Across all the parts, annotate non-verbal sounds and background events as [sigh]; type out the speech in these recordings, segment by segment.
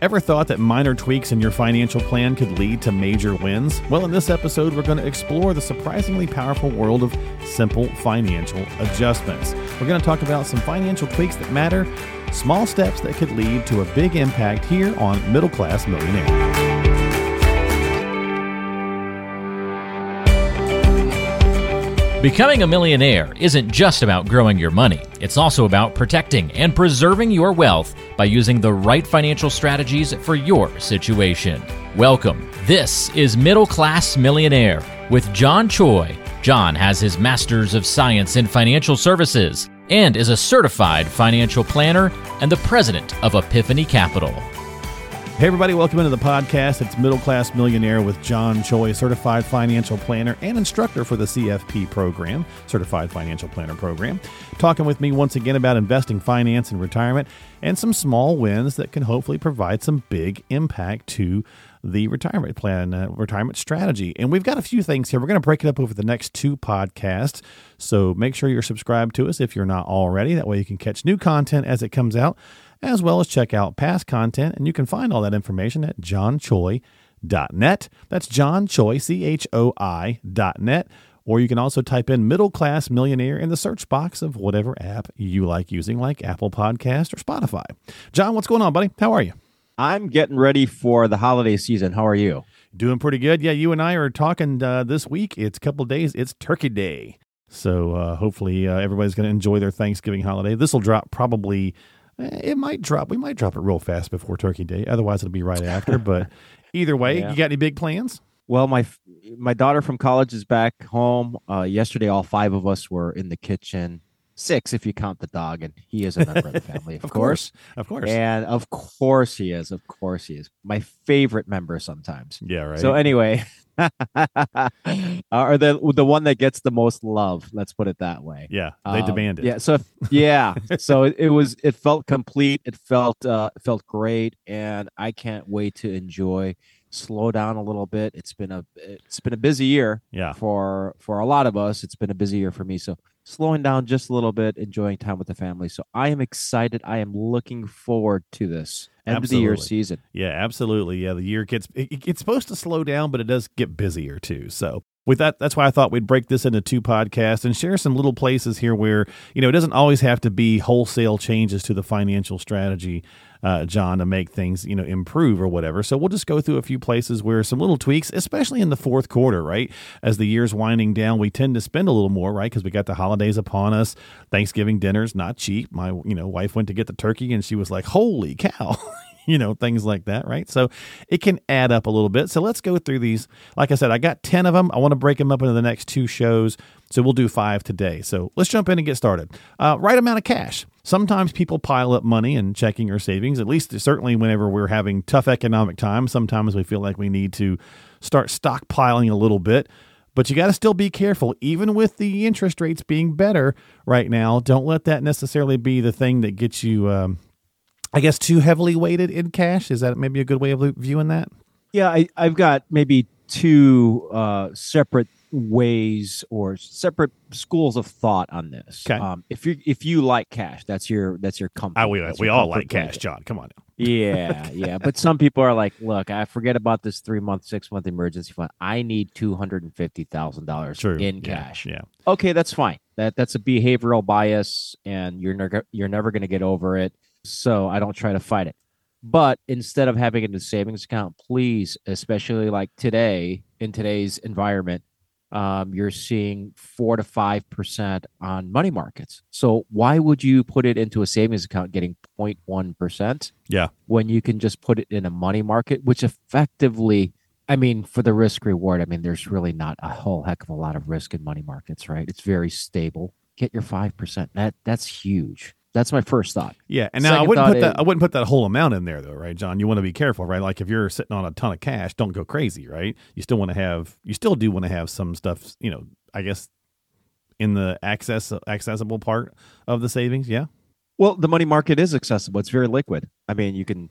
Ever thought that minor tweaks in your financial plan could lead to major wins? Well, in this episode, we're going to explore the surprisingly powerful world of simple financial adjustments. We're going to talk about some financial tweaks that matter, small steps that could lead to a big impact here on Middle Class Millionaire. Becoming a millionaire isn't just about growing your money. It's also about protecting and preserving your wealth by using the right financial strategies for your situation. Welcome. This is Middle Class Millionaire with John Choi. John has his Master's of Science in Financial Services and is a certified financial planner and the president of Epiphany Capital. Hey, everybody, welcome into the podcast. It's Middle Class Millionaire with John Choi, certified financial planner and instructor for the CFP program, Certified Financial Planner program. Talking with me once again about investing, finance, and retirement, and some small wins that can hopefully provide some big impact to the retirement plan, uh, retirement strategy. And we've got a few things here. We're going to break it up over the next two podcasts. So make sure you're subscribed to us if you're not already. That way you can catch new content as it comes out as well as check out past content. And you can find all that information at johnchoi.net. That's John Choi, C H O I dot net. Or you can also type in middle class millionaire in the search box of whatever app you like using, like Apple Podcast or Spotify. John, what's going on, buddy? How are you? I'm getting ready for the holiday season. How are you? Doing pretty good. Yeah, you and I are talking uh, this week. It's a couple days. It's Turkey Day. So uh, hopefully uh, everybody's going to enjoy their Thanksgiving holiday. This will drop probably it might drop. We might drop it real fast before Turkey Day. Otherwise, it'll be right after. [laughs] but either way, yeah. you got any big plans? Well, my my daughter from college is back home. Uh, yesterday, all five of us were in the kitchen. Six, if you count the dog, and he is a member of the family, [laughs] of, of course. course, of course, and of course he is. Of course he is. My favorite member sometimes. Yeah, right. So anyway, [laughs] or the the one that gets the most love. Let's put it that way. Yeah, they um, demand it. Yeah. So yeah, so it, it, was. It felt complete. It felt uh, felt great, and I can't wait to enjoy. Slow down a little bit. It's been a it's been a busy year. Yeah. For for a lot of us, it's been a busy year for me. So slowing down just a little bit, enjoying time with the family. So I am excited. I am looking forward to this end absolutely. of the year season. Yeah, absolutely. Yeah, the year gets it, it's supposed to slow down, but it does get busier too. So with that, that's why I thought we'd break this into two podcasts and share some little places here where you know it doesn't always have to be wholesale changes to the financial strategy uh, John, to make things you know improve or whatever. So we'll just go through a few places where some little tweaks, especially in the fourth quarter, right? As the year's winding down, we tend to spend a little more, right? Because we got the holidays upon us. Thanksgiving dinner's not cheap. My you know wife went to get the turkey and she was like, "Holy cow!" [laughs] you know, things like that, right? So it can add up a little bit. So let's go through these. Like I said, I got 10 of them. I want to break them up into the next two shows. So we'll do five today. So let's jump in and get started. Uh, right amount of cash. Sometimes people pile up money in checking or savings, at least certainly whenever we're having tough economic times. Sometimes we feel like we need to start stockpiling a little bit. But you got to still be careful, even with the interest rates being better right now. Don't let that necessarily be the thing that gets you um, I guess too heavily weighted in cash. Is that maybe a good way of viewing that? Yeah, I, have got maybe two uh, separate ways or separate schools of thought on this. Okay. Um, if you if you like cash, that's your that's your comfort. we we all like cash, John. Come on. Now. Yeah, [laughs] yeah. But some people are like, look, I forget about this three month, six month emergency fund. I need two hundred and fifty thousand dollars in yeah, cash. Yeah. Okay, that's fine. That that's a behavioral bias, and you're never you're never going to get over it so I don't try to fight it. But instead of having it in a savings account, please, especially like today in today's environment, um, you're seeing four to five percent on money markets. So why would you put it into a savings account getting 0.1 percent? Yeah, when you can just put it in a money market, which effectively, I mean, for the risk reward, I mean, there's really not a whole heck of a lot of risk in money markets, right? It's very stable. Get your five percent. That that's huge. That's my first thought. Yeah, and now Second I wouldn't put that. Is, I wouldn't put that whole amount in there though, right, John? You want to be careful, right? Like if you're sitting on a ton of cash, don't go crazy, right? You still want to have. You still do want to have some stuff. You know, I guess in the access accessible part of the savings. Yeah. Well, the money market is accessible. It's very liquid. I mean, you can,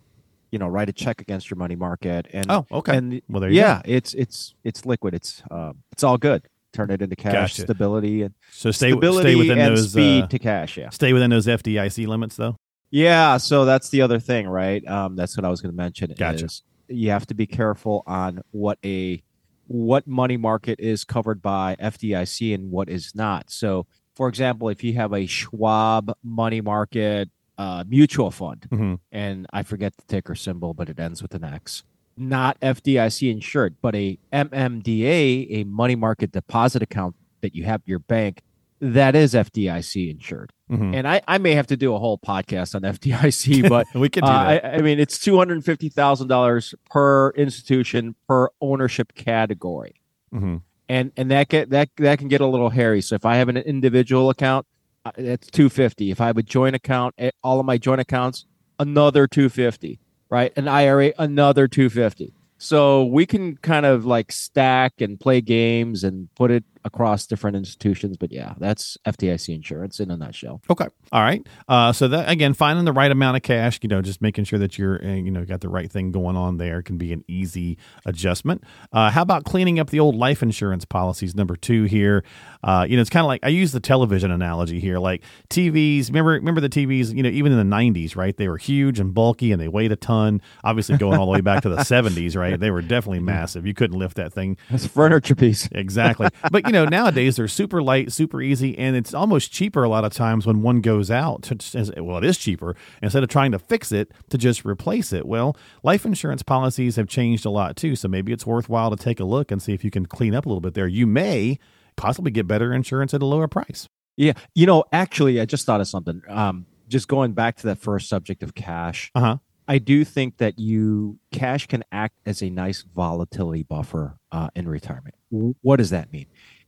you know, write a check against your money market, and oh, okay. And well, there yeah, go. it's it's it's liquid. It's uh, it's all good turn it into cash gotcha. stability and so stay stability stay within and those speed uh, to cash. Yeah, stay within those FDIC limits though. Yeah, so that's the other thing, right? Um, that's what I was going to mention. Gotcha. is you have to be careful on what a what money market is covered by FDIC and what is not. So, for example, if you have a Schwab money market uh, mutual fund, hmm and I forget the ticker symbol, but it ends with an X. Not FDIC insured, but a MMDA, a money market deposit account that you have at your bank, that is FDIC insured. hmm And I, I may have to do a whole podcast on [laughs] FDIC, [laughs] but we can. do uh. I, I mean, it's two hundred fifty thousand dollars per institution per ownership category, hmm and and that get that that can get a little hairy. So if I have an individual account, uh, it's two fifty. If I have a joint account, eh, all of my joint accounts, another two fifty. Right, an IRA, another two fifty. So we can kind of like stack and play games and put it across different institutions. But yeah, that's FDIC insurance in a nutshell. Okay. All right. Uh, so that again, finding the right amount of cash, you know, just making sure that you're, uh, you know, got the right thing going on there can be an easy adjustment. Uh, how about cleaning up the old life insurance policies? Number two here. Uh, you know, it's kind of like I use the television analogy here, like TVs. Remember, remember the TVs? You know, even in the '90s, right? They were huge and bulky, and they weighed a ton. Obviously, going all the way back to the '70s, right? They were definitely [laughs] massive. You couldn't lift that thing That's a furniture piece. Exactly. but you know, nowadays they're super light, super easy, and it's almost cheaper a lot of times when one goes out. To, well, it is cheaper instead of trying to fix it to just replace it. Well, life insurance policies have changed a lot too, so maybe it's worthwhile to take a look and see if you can clean up a little bit there. You may possibly get better insurance at a lower price. Yeah, you know, actually, I just thought of something. Um, just going back to that first subject of cash, Uh huh. I do think that you cash can act as a nice volatility buffer uh, in retirement. What does that mean?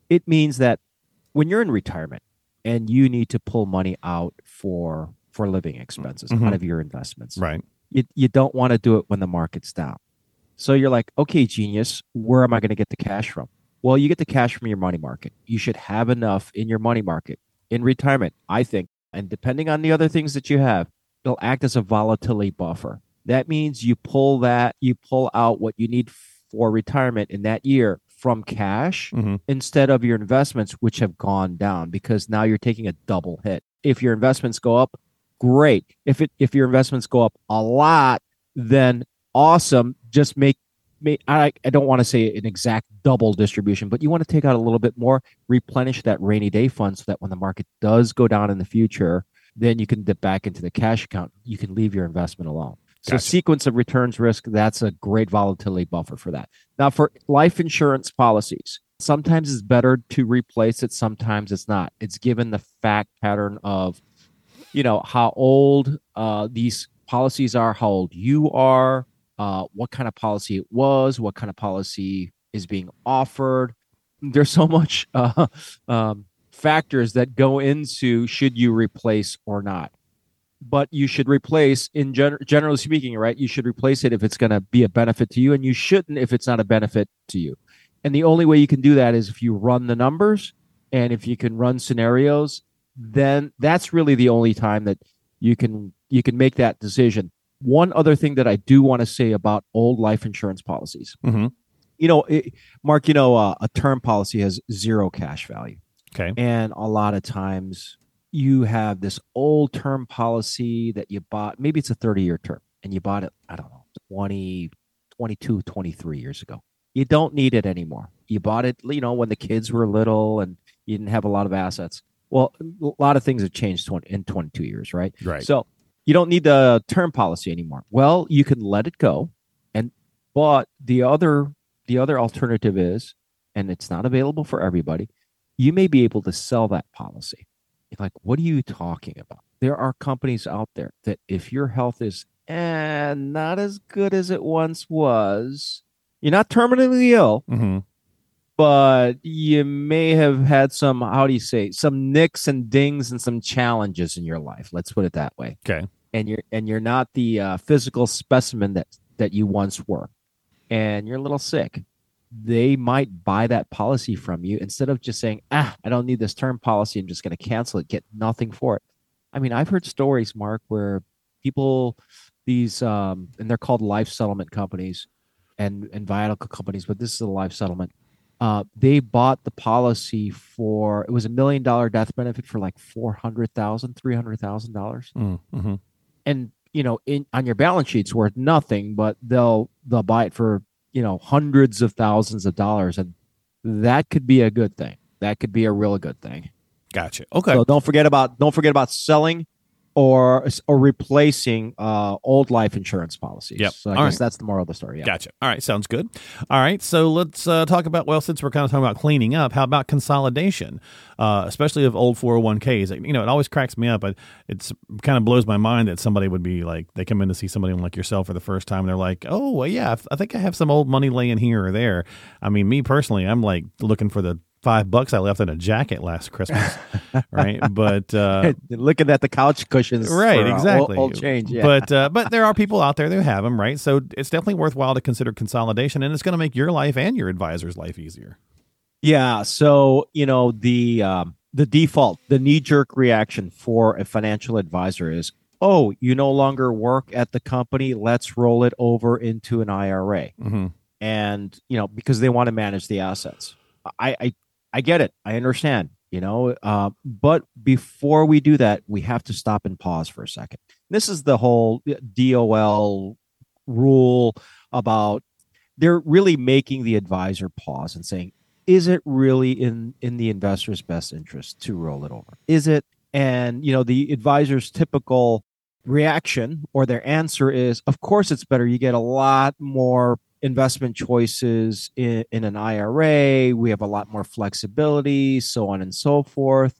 It means that when you're in retirement and you need to pull money out for for living expenses Mhm. out of your investments, Right. you, you don't want to do it when the market's down. So you're like, okay, genius, where am I going to get the cash from? Well, you get the cash from your money market. You should have enough in your money market in retirement, I think. And depending on the other things that you have, it'll act as a volatility buffer. That means you pull that, you pull out what you need for retirement in that year from cash hmm instead of your investments, which have gone down because now you're taking a double hit. If your investments go up, great. If it if your investments go up a lot, then awesome. Just make make I, I don't want to say an exact double distribution, but you want to take out a little bit more, replenish that rainy day fund so that when the market does go down in the future, then you can dip back into the cash account. You can leave your investment alone. So Gotcha. sequence of returns risk, that's a great volatility buffer for that. Now for life insurance policies, sometimes it's better to replace it, sometimes it's not. It's given the fact pattern of you know how old uh, these policies are, how old you are, uh, what kind of policy it was, what kind of policy is being offered. There's so much [laughs] uh, um, factors that go into should you replace or not. But you should replace, in gen- generally speaking, right? You should replace it if it's going to be a benefit to you, and you shouldn't if it's not a benefit to you. And the only way you can do that is if you run the numbers and if you can run scenarios then that's really the only time that you can you can make that decision one other thing that i do want to say about old life insurance policies hmm you know it, mark you know uh, a term policy has zero cash value Okay. and a lot of times you have this old term policy that you bought maybe it's a 30 year term and you bought it i don't know 20 22 23 years ago you don't need it anymore you bought it you know when the kids were little and you didn't have a lot of assets well a lot of things have changed 20, in 22 years right Right. so you don't need the term policy anymore. Well, you can let it go, and but the other the other alternative is, and it's not available for everybody. You may be able to sell that policy. Like, what are you talking about? There are companies out there that if your health is eh, not as good as it once was, you're not terminally ill, hmm but you may have had some how do you say some nicks and dings and some challenges in your life let's put it that way Okay. and you're and you're not the uh, physical specimen that that you once were and you're a little sick they might buy that policy from you instead of just saying ah i don't need this term policy i'm just going to cancel it get nothing for it. I mean i've heard stories mark where people these um and they're called life settlement companies and and viatical companies but this is a life settlement. Uh, they bought the policy for it was a million dollar death benefit for like four hundred thousand, three hundred thousand dollars. Mm-hmm. and you know, in on your balance sheet's worth nothing, but they'll they'll buy it for you know hundreds of thousands of dollars, and that could be a good thing. That could be a real good thing. Gotcha. Okay. So don't forget about don't forget about selling or or replacing uh, old life insurance policies. Yep. So I All guess right. that's the moral of the story. Yeah. Gotcha. All right, sounds good. All right, so let's uh, talk about well, since we're kind of talking about cleaning up, how about consolidation, uh, especially of old four hundred one ks? You know, it always cracks me up. But it's kind of blows my mind that somebody would be like, they come in to see somebody like yourself for the first time, and they're like, oh, well, yeah, I think I have some old money laying here or there. I mean, me personally, I'm like looking for the five bucks I left in a jacket last Christmas, [laughs] right? But uh, [laughs] Looking at the couch cushions, right uh, old- exactly Old, change, yeah. but uh, but there are people out there that have them right so it's definitely worthwhile to consider consolidation and it's going to make your life and your advisor's life easier Yeah. So you know the um, the default, the knee jerk reaction for a financial advisor is, oh, you no longer work at the company. Let's roll it over into an IRA, mm-hmm. and you know because they want to manage the assets. I I, I get it. I understand. You know, uh, but before we do that, we have to stop and pause for a second. This is the whole DOL rule about they're really making the advisor pause and saying, is it really in in the investor's best interest to roll it over is it and you know the advisor's typical reaction or their answer is of course it's better you get a lot more investment choices in, in an ira we have a lot more flexibility so on and so forth.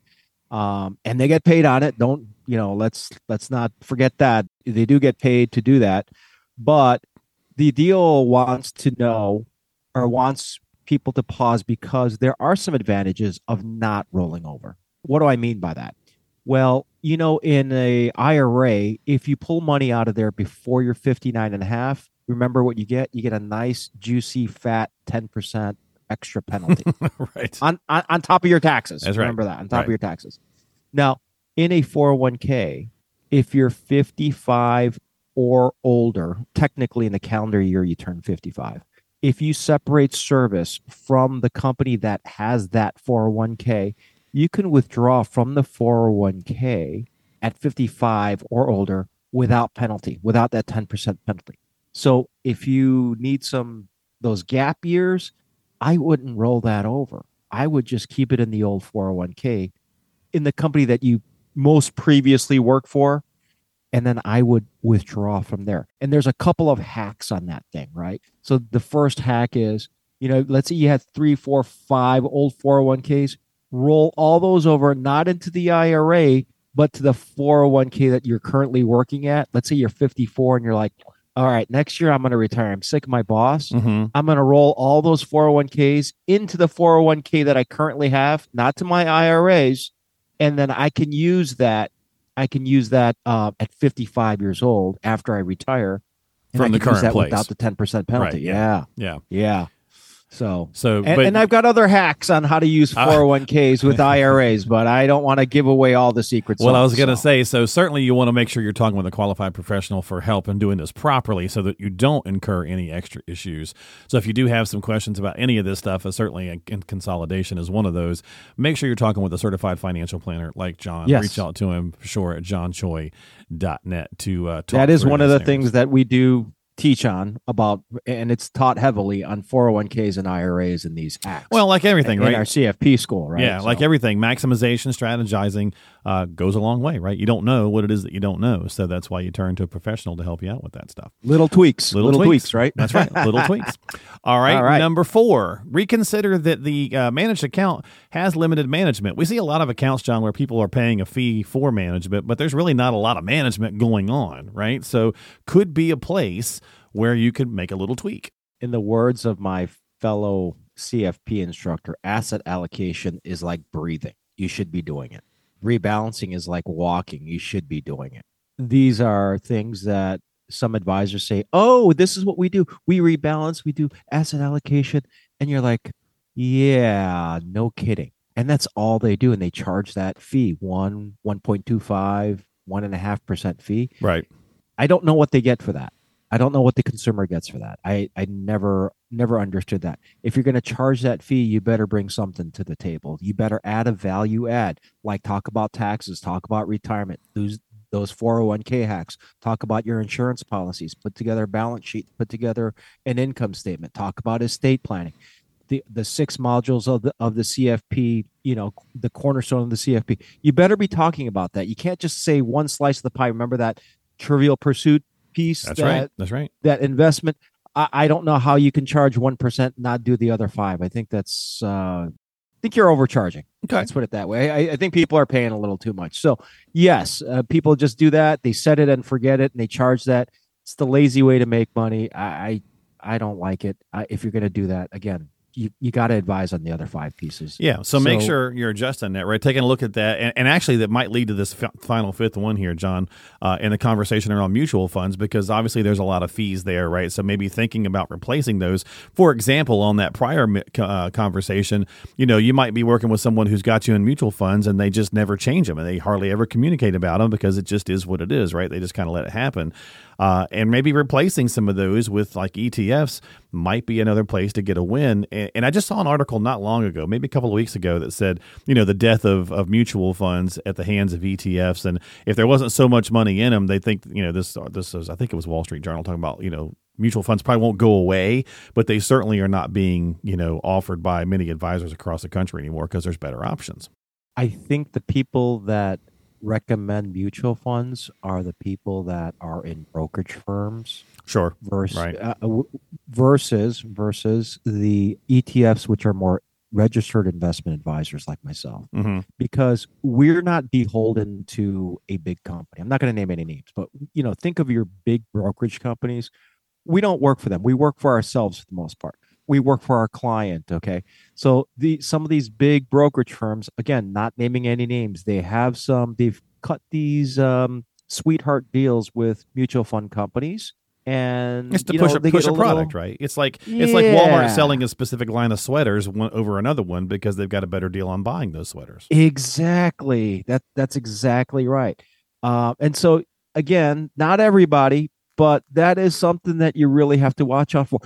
Um, and they get paid on it. Don't you know let's let's not forget that. They do get paid to do that. But the DOL wants to know or wants people to pause because there are some advantages of not rolling over. What do I mean by that? Well, you know, in a IRA, if you pull money out of there before you're 59 and a half, remember what you get? You get a nice, juicy, fat 10% extra penalty [laughs] right on, on, on top of your taxes. That's right. Remember that on top Right. of your taxes. Now, in a 401k, if you're 55 or older, technically in the calendar year you turn 55. If you separate service from the company that has that 401k, you can withdraw from the 401k at 55 or older without penalty, without that 10% penalty. So if you need some those gap years, I wouldn't roll that over. I would just keep it in the old 401k in the company that you most previously worked for. And then I would withdraw from there. And there's a couple of hacks on that thing, right? So the first hack is, you know, let's say you had three, four, five old 401ks, roll all those over, not into the IRA, but to the 401k that you're currently working at. Let's say you're 54 and you're like, all right, next year I'm going to retire. I'm sick of my boss. mm-hmm. I'm going to roll all those 401ks into the 401k that I currently have, not to my IRAs, and then I can use that. I can use that uh, at 55 years old after I retire, From I the current place. without the 10% penalty. Right, yeah. yeah yeah, So, so and, but and I've got other hacks on how to use Uh, 401ks with [laughs] IRAs, but I don't want to give away all the secrets. Well, I was going to so. say, so certainly you want to make sure you're talking with a qualified professional for help in doing this properly so that you don't incur any extra issues. So if you do have some questions about any of this stuff, uh, certainly uh, in consolidation is one of those, make sure you're talking with a certified financial planner like John. Yes. Reach out to him for sure at johnchoi.net to uh, talk that is one of the things that we do teach on about, and it's taught heavily on 401ks and IRAs and these hacks. Well, like everything, in right? our CFP school, right? Yeah, like everything, maximization, strategizing uh, goes a long way, right? You don't know what it is that you don't know, so that's why you turn to a professional to help you out with that stuff. little tweaks, Little, little, tweaks. tweaks. right? That's right. Little [laughs] tweaks. All right. All right. Number four, reconsider that the uh, managed account has limited management. We see a lot of accounts, John, where people are paying a fee for management, but there's really not a lot of management going on, right? So could be a place where you could make a little tweak. In the words of my fellow CFP instructor, asset allocation is like breathing. You should be doing it. Rebalancing is like walking. You should be doing it. These are things that some advisors say, "Oh, this is what we do. We rebalance. We do asset allocation." And you're like, "Yeah, no kidding." And that's all they do, and they charge that fee one, one point two five, one and a half percent fee. Right. I don't know what they get for that. I don't know what the consumer gets for that. I, I never never understood that. If you're going to charge that fee, you better bring something to the table. You better add a value add, like talk about taxes, talk about retirement. Those those 401k hacks. Talk about your insurance policies. Put together a balance sheet. Put together an income statement. Talk about estate planning. The the six modules of the of the CFP. You know the cornerstone of the CFP. You better be talking about that. You can't just say one slice of the pie. Remember that Trivial Pursuit piece. That's that, right. That's right. That investment. I, I don't know how you can charge one percent, not do the other five. I think that's. Uh, I think you're overcharging. Okay. Let's put it that way. I, I think people are paying a little too much. So yes, uh, people just do that. They set it and forget it, and they charge that. It's the lazy way to make money. I I, I don't like it. I, if you're going to do that, again, you, you got to advise on the other five pieces. Yeah. So, make sure you're adjusting that, right? Taking a look at that. And, and actually, that might lead to this f- final fifth one here, John, uh, in the conversation around mutual funds, because obviously there's a lot of fees there, right? So maybe thinking about replacing those. For example, on that prior uh, conversation, you know, you might be working with someone who's got you in mutual funds and they just never change them and they hardly ever communicate about them because it just is what it is, right? They just kind of let it happen. Uh, and maybe replacing some of those with like ETFs might be another place to get a win. And, and, I just saw an article not long ago, maybe a couple of weeks ago, that said, you know, the death of, of mutual funds at the hands of ETFs. And if there wasn't so much money in them, they think, you know, this, this is, I think it was Wall Street Journal talking about, you know, mutual funds probably won't go away, but they certainly are not being, you know, offered by many advisors across the country anymore because there's better options. I think the people that recommend mutual funds are the people that are in brokerage firms. Sure. Versus, right. uh, versus versus the ETFs, which are more registered investment advisors like myself, mm-hmm. because we're not beholden to a big company. I'm not going to name any names, but you know, think of your big brokerage companies. We don't work for them. We work for ourselves for the most part we work for our client okay so the some of these big brokerage firms again not naming any names they have some they've cut these um, sweetheart deals with mutual fund companies and it's to push know, a push a, product, little... right? It's like yeah. it's like Walmart selling a specific line of sweaters one, over another one because they've got a better deal on buying those sweaters. Exactly. That that's exactly right. Uh, and so again, not everybody, but that is something that you really have to watch out for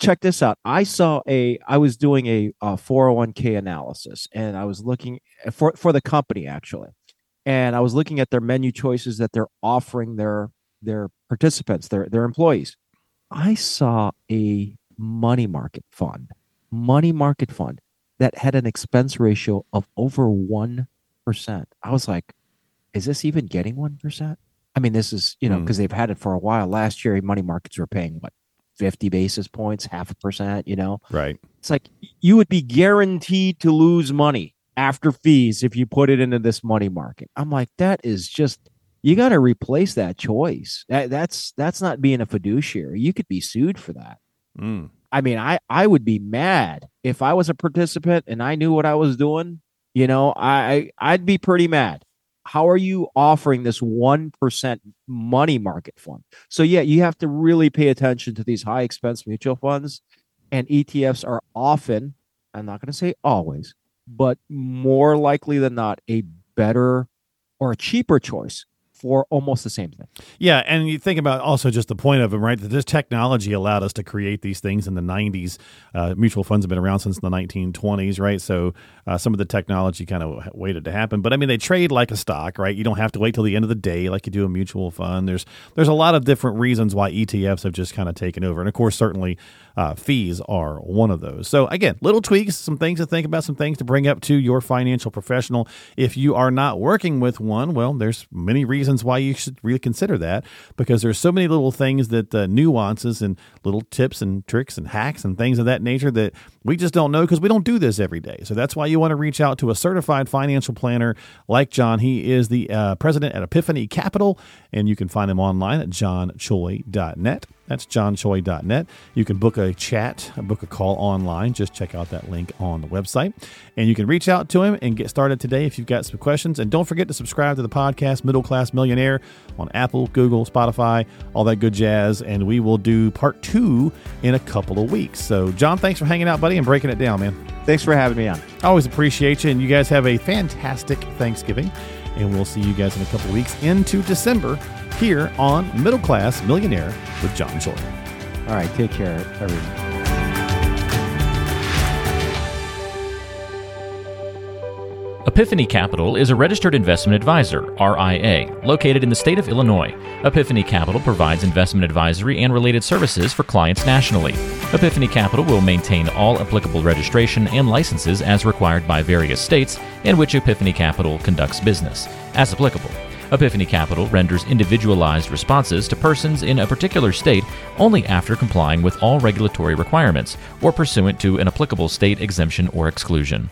check this out. I saw a I was doing a, a 401k analysis and I was looking for for the company actually. And I was looking at their menu choices that they're offering their their participants, their their employees. I saw a money market fund, money market fund that had an expense ratio of over 1%. I was like, is this even getting 1%? I mean, this is, you know, because mm. they've had it for a while. Last year, money markets were paying what 50 basis points, half a percent, you know? Right. It's like you would be guaranteed to lose money after fees if you put it into this money market. I'm like, that is just you got to replace that choice. That, that's that's not being a fiduciary. You could be sued for that. Mm. I mean, I I would be mad if I was a participant and I knew what I was doing. You know, I I'd be pretty mad how are you offering this 1% money market fund? So, yeah, you have to really pay attention to these high expense mutual funds. And ETFs are often, I'm not going to say always, but more likely than not, a better or a cheaper choice for almost the same thing. Yeah, and you think about also just the point of them, right? That this technology allowed us to create these things in the 90s. Uh, mutual funds have been around since the 1920s, right? So uh, some of the technology kind of waited to happen. But I mean, they trade like a stock, right? You don't have to wait till the end of the day like you do a mutual fund. There's there's a lot of different reasons why ETFs have just kind of taken over, and of course, certainly uh, fees are one of those. So, again, little tweaks, some things to think about, some things to bring up to your financial professional. If you are not working with one, well, there's many reasons why you should really consider that because there's so many little things that uh, nuances and little tips and tricks and hacks and things of that nature that we just don't know because we don't do this every day. So, that's why you want to reach out to a certified financial planner like John. He is the uh, president at Epiphany Capital, and you can find him online at johnchoi.net. That's johnchoi.net. You can book a chat, book a call online. Just check out that link on the website. And you can reach out to him and get started today if you've got some questions. And don't forget to subscribe to the podcast Middle Class Millionaire on Apple, Google, Spotify, all that good jazz. And we will do part two in a couple of weeks. So, John, thanks for hanging out, buddy, and breaking it down, man. Thanks for having me on. Always appreciate you. And you guys have a fantastic Thanksgiving. And we'll see you guys in a couple weeks into December here on Middle Class Millionaire with John Choi. All right, take care, everyone. Epiphany Capital is a registered investment advisor, RIA, located in the state of Illinois. Epiphany Capital provides investment advisory and related services for clients nationally. Epiphany Capital will maintain all applicable registration and licenses as required by various states in which Epiphany Capital conducts business, as applicable. Epiphany Capital renders individualized responses to persons in a particular state only after complying with all regulatory requirements or pursuant to an applicable state exemption or exclusion.